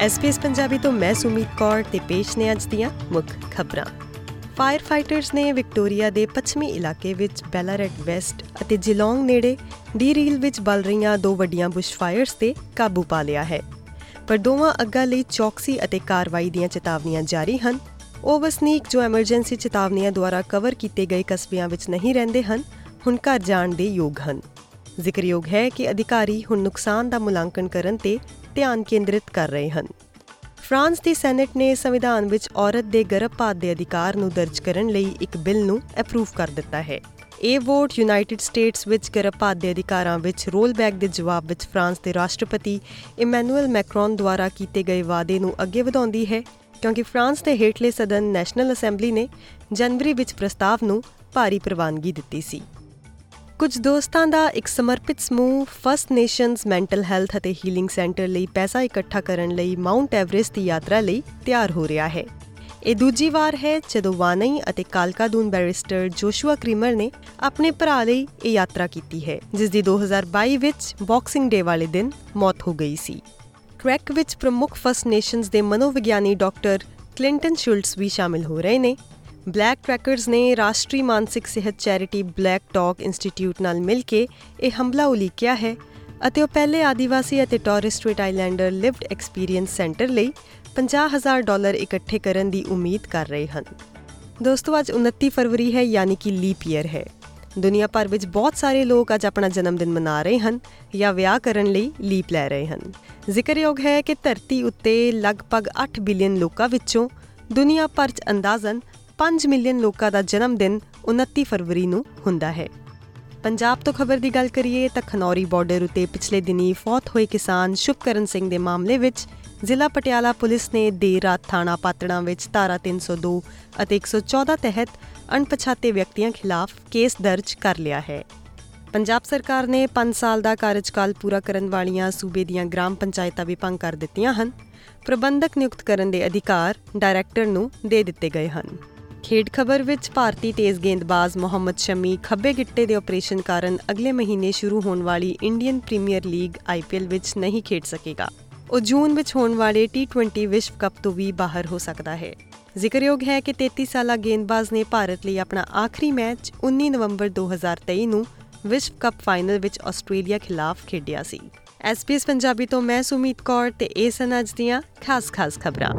SPS Punjabi ਤੋਂ ਮੈਂ ਸੁਮੀਤ ਕੌਰ ਤੇ ਪੇਸ਼ ਨੇ ਅੱਜ ਦੀਆਂ ਮੁੱਖ ਖਬਰਾਂ। ਫਾਇਰ ਫਾਈਟਰਸ ਨੇ ਵਿਕਟੋਰੀਆ ਦੇ ਪੱਛਮੀ ਇਲਾਕੇ ਵਿੱਚ ਬੈਲਾਰੈਟ ਵੈਸਟ ਅਤੇ ਜਿਲੋਂਗ ਨੇੜੇ ਦੀ ਰੀਲ ਵਿੱਚ ਬਲ ਰਹੀਆਂ ਦੋ ਵੱਡੀਆਂ ਬੁਸ਼ਫਾਇਰਸ ਤੇ ਕਾਬੂ ਪਾ ਲਿਆ ਹੈ। ਪਰ ਦੋਵਾਂ ਅੱਗਾਂ ਲਈ ਚੌਕਸੀ ਅਤੇ ਕਾਰਵਾਈ ਦੀਆਂ ਚੇਤਾਵਨੀਆਂ ਜਾਰੀ ਹਨ। ਉਹ ਵਸਨੀਕ ਜੋ ਐਮਰਜੈਂਸੀ ਚੇਤਾਵਨੀਆਂ ਦੁਆਰਾ ਕਵਰ ਕੀਤੇ ਗਏ ਕਸਬਿਆਂ ਵਿੱਚ ਨਹੀਂ ਰਹਿੰਦੇ ਹਨ, ਹੁਣ ਘਰ ਜਾਣ ਦੇ ਯੋਗ ਹਨ। ਜ਼ਿਕਰਯੋਗ ਹੈ ਕਿ ਅਧਿਕਾਰੀ ਹੁਣ ਨੁਕਸਾਨ ਦਾ ਮੁਲਾਂਕਣ ਕਰਨ ਤੇ ਧਿਆਨ ਕੇਂਦਰਿਤ ਕਰ ਰਹੇ ਹਨ। ਫਰਾਂਸ ਦੀ ਸੈਨੇਟ ਨੇ ਸੰਵਿਧਾਨ ਵਿੱਚ ਔਰਤ ਦੇ ਗਰਭਪਾਤ ਦੇ ਅਧਿਕਾਰ ਨੂੰ ਦਰਜ ਕਰਨ ਲਈ ਇੱਕ ਬਿੱਲ ਨੂੰ ਅਪਰੂਵ ਕਰ ਦਿੱਤਾ ਹੈ। ਇਹ ਵੋਟ ਯੂਨਾਈਟਿਡ ਸਟੇਟਸ ਵਿੱਚ ਗਰਭਪਾਤ ਦੇ ਅਧਿਕਾਰਾਂ ਵਿੱਚ ਰੋਲਬੈਕ ਦੇ ਜਵਾਬ ਵਿੱਚ ਫਰਾਂਸ ਦੇ ਰਾਸ਼ਟਰਪਤੀ ਇਮੈਨੂਅਲ ਮੈਕਰੋਨ ਦੁਆਰਾ ਕੀਤੇ ਗਏ ਵਾਅਦੇ ਨੂੰ ਅੱਗੇ ਵਧਾਉਂਦੀ ਹੈ, ਕਿਉਂਕਿ ਫਰਾਂਸ ਦੇ ਹੇਠਲੇ ਸਦਨ ਨੈਸ਼ਨਲ ਅਸੈਂਬਲੀ ਨੇ ਜਨਵਰੀ ਵਿੱਚ ਪ੍ਰਸਤਾਵ ਨੂੰ ਭਾਰੀ ਪ੍ਰਵਾਨਗੀ ਦਿੱਤੀ ਸੀ। ਕੁਝ ਦੋਸਤਾਂ ਦਾ ਇੱਕ ਸਮਰਪਿਤ ਸਮੂਹ ਫਸਟ ਨੇਸ਼ਨਸ ਮੈਂਟਲ ਹੈਲਥ ਅਤੇ ਹੀਲਿੰਗ ਸੈਂਟਰ ਲਈ ਪੈਸਾ ਇਕੱਠਾ ਕਰਨ ਲਈ ਮਾਉਂਟ ਐਵਰੈਸਟ ਦੀ ਯਾਤਰਾ ਲਈ ਤਿਆਰ ਹੋ ਰਿਹਾ ਹੈ। ਇਹ ਦੂਜੀ ਵਾਰ ਹੈ ਜਦੋਂ ਵਾਨਈ ਅਤੇ ਕਾਲਕਾਦੂਨ ਬੈਰਿਸਟਰ ਜੋਸ਼ੂਆ ਕ੍ਰੀਮਰ ਨੇ ਆਪਣੇ ਭਰਾ ਲਈ ਇਹ ਯਾਤਰਾ ਕੀਤੀ ਹੈ, ਜਿਸ ਦੀ 2022 ਵਿੱਚ ਬਾਕਸਿੰਗ ਡੇ ਵਾਲੇ ਦਿਨ ਮੌਤ ਹੋ ਗਈ ਸੀ। ਟਰੈਕ ਵਿੱਚ ਪ੍ਰਮੁੱਖ ਫਸਟ ਨੇਸ਼ਨਸ ਦੇ ਮਨੋਵਿਗਿਆਨੀ ਡਾਕਟਰ ਕਲਿੰਟਨ ਸ਼ੁਲਟਸ ਵੀ ਸ਼ਾਮਿਲ ਹੋ ਰਹੇ ਨੇ। ਬਲੈਕ ਟਰੈਕਰਸ ਨੇ ਰਾਸ਼ਟਰੀ ਮਾਨਸਿਕ ਸਿਹਤ ਚੈਰਿਟੀ ਬਲੈਕ ਟਾਕ ਇੰਸਟੀਚਿਊਟ ਨਾਲ ਮਿਲ ਕੇ ਇਹ ਹਮਲਾ ਉਲੀਕਿਆ ਹੈ ਅਤੇ ਉਹ ਪਹਿਲੇ ਆਦੀਵਾਸੀ ਅਤੇ Torres Strait Islander lived experience centre ਲਈ 50000 ਡਾਲਰ ਇਕੱਠੇ ਕਰਨ ਦੀ ਉਮੀਦ ਕਰ ਰਹੇ ਹਨ। ਦੋਸਤੋ, ਅੱਜ 29 ਫਰਵਰੀ ਹੈ, ਯਾਨੀ ਕਿ ਲੀਪ ਈਅਰ ਹੈ। ਦੁਨੀਆ ਭਰ ਵਿੱਚ ਬਹੁਤ ਸਾਰੇ ਲੋਕ ਅੱਜ ਆਪਣਾ ਜਨਮ ਦਿਨ ਮਨਾ ਰਹੇ ਹਨ ਜਾਂ ਵਿਆਹ ਕਰਨ ਲਈ ਲੀਪ ਲੈ ਰਹੇ ਹਨ। ਜ਼ਿਕਰਯੋਗ ਹੈ ਕਿ ਧਰਤੀ ਉੱਤੇ ਲਗਭਗ 8 ਬਿਲੀਅਨ ਲੋਕਾਂ ਵਿੱਚੋਂ ਦੁਨੀਆ ਭਰ 'ਚ ਅੰਦਾਜ਼ਨ 5 ਮਿਲੀਅਨ ਲੋਕਾਂ ਦਾ ਜਨਮ ਦਿਨ 29 ਫਰਵਰੀ ਨੂੰ ਹੁੰਦਾ ਹੈ। ਪੰਜਾਬ ਤੋਂ ਖਬਰ ਦੀ ਗੱਲ ਕਰੀਏ ਤਾਂ ਖਨੌਰੀ ਬਾਰਡਰ ਉਤੇ ਪਿਛਲੇ ਦਿਨੀ ਫੌਤ ਹੋਏ ਕਿਸਾਨ ਸ਼ੁਭਕਰਨ ਸਿੰਘ ਦੇ ਮਾਮਲੇ ਵਿੱਚ ਜ਼ਿਲ੍ਹਾ ਪਟਿਆਲਾ ਪੁਲਿਸ ਨੇ ਦੇਰ ਰਾਤ ਥਾਣਾ ਪਾਤੜਾਂ ਵਿੱਚ ਧਾਰਾ 302 ਅਤੇ 114 ਤਹਿਤ ਅਣਪਛਾਤੇ ਵਿਅਕਤੀਆਂ ਖਿਲਾਫ ਕੇਸ ਦਰਜ ਕਰ ਲਿਆ ਹੈ। ਪੰਜਾਬ ਸਰਕਾਰ ਨੇ 5 ਸਾਲ ਦਾ ਕਾਰਜਕਾਲ ਪੂਰਾ ਕਰਨ ਵਾਲੀਆਂ ਸੂਬੇ ਦੀਆਂ ਗ੍ਰਾਮ ਪੰਚਾਇਤਾਂ ਵੀ ਭੰਗ ਕਰ ਦਿੱਤੀਆਂ ਹਨ। ਪ੍ਰਬੰਧਕ ਨਿਯੁਕਤ ਕਰਨ ਦੇ ਅਧਿਕਾਰ ਡਾਇਰੈਕਟਰ ਨੂੰ ਦੇ ਦਿੱਤੇ ਗਏ ਹਨ। ਖੇਡ ਖਬਰ ਵਿੱਚ ਭਾਰਤੀ ਤੇਜ਼ ਗੇਂਦਬਾਜ਼ ਮੁਹੰਮਦ ਸ਼ਮੀ ਖੱਬੇ ਗਿੱਟੇ ਦੇ ਆਪਰੇਸ਼ਨ ਕਾਰਨ ਅਗਲੇ ਮਹੀਨੇ ਸ਼ੁਰੂ ਹੋਣ ਵਾਲੀ ਇੰਡੀਅਨ ਪ੍ਰੀਮੀਅਰ ਲੀਗ ਆਈਪੀਐਲ ਵਿੱਚ ਨਹੀਂ ਖੇਡ ਸਕੇਗਾ। ਉਹ ਜੂਨ ਵਿੱਚ ਹੋਣ ਵਾਲੇ ਟੀ20 ਵਿਸ਼ਵ ਕੱਪ ਤੋਂ ਵੀ ਬਾਹਰ ਹੋ ਸਕਦਾ ਹੈ। ਜ਼ਿਕਰਯੋਗ ਹੈ ਕਿ 33 ਸਾਲਾ ਗੇਂਦਬਾਜ਼ ਨੇ ਭਾਰਤ ਲਈ ਆਪਣਾ ਆਖਰੀ ਮੈਚ 19 ਨਵੰਬਰ 2023 ਨੂੰ ਵਿਸ਼ਵ ਕੱਪ ਫਾਈਨਲ ਵਿੱਚ ਆਸਟ੍ਰੇਲੀਆ ਖਿਲਾਫ ਖੇਡਿਆ ਸੀ। ਐਸਪੀਐਸ ਪੰਜਾਬੀ ਤੋਂ ਮੈਂ ਸੁਮੀਤ ਕੌਰ ਤੇ ਇਹ ਸਨ ਅੱਜ ਦੀਆਂ ਖਾਸ-ਖਾਸ ਖਬਰਾਂ।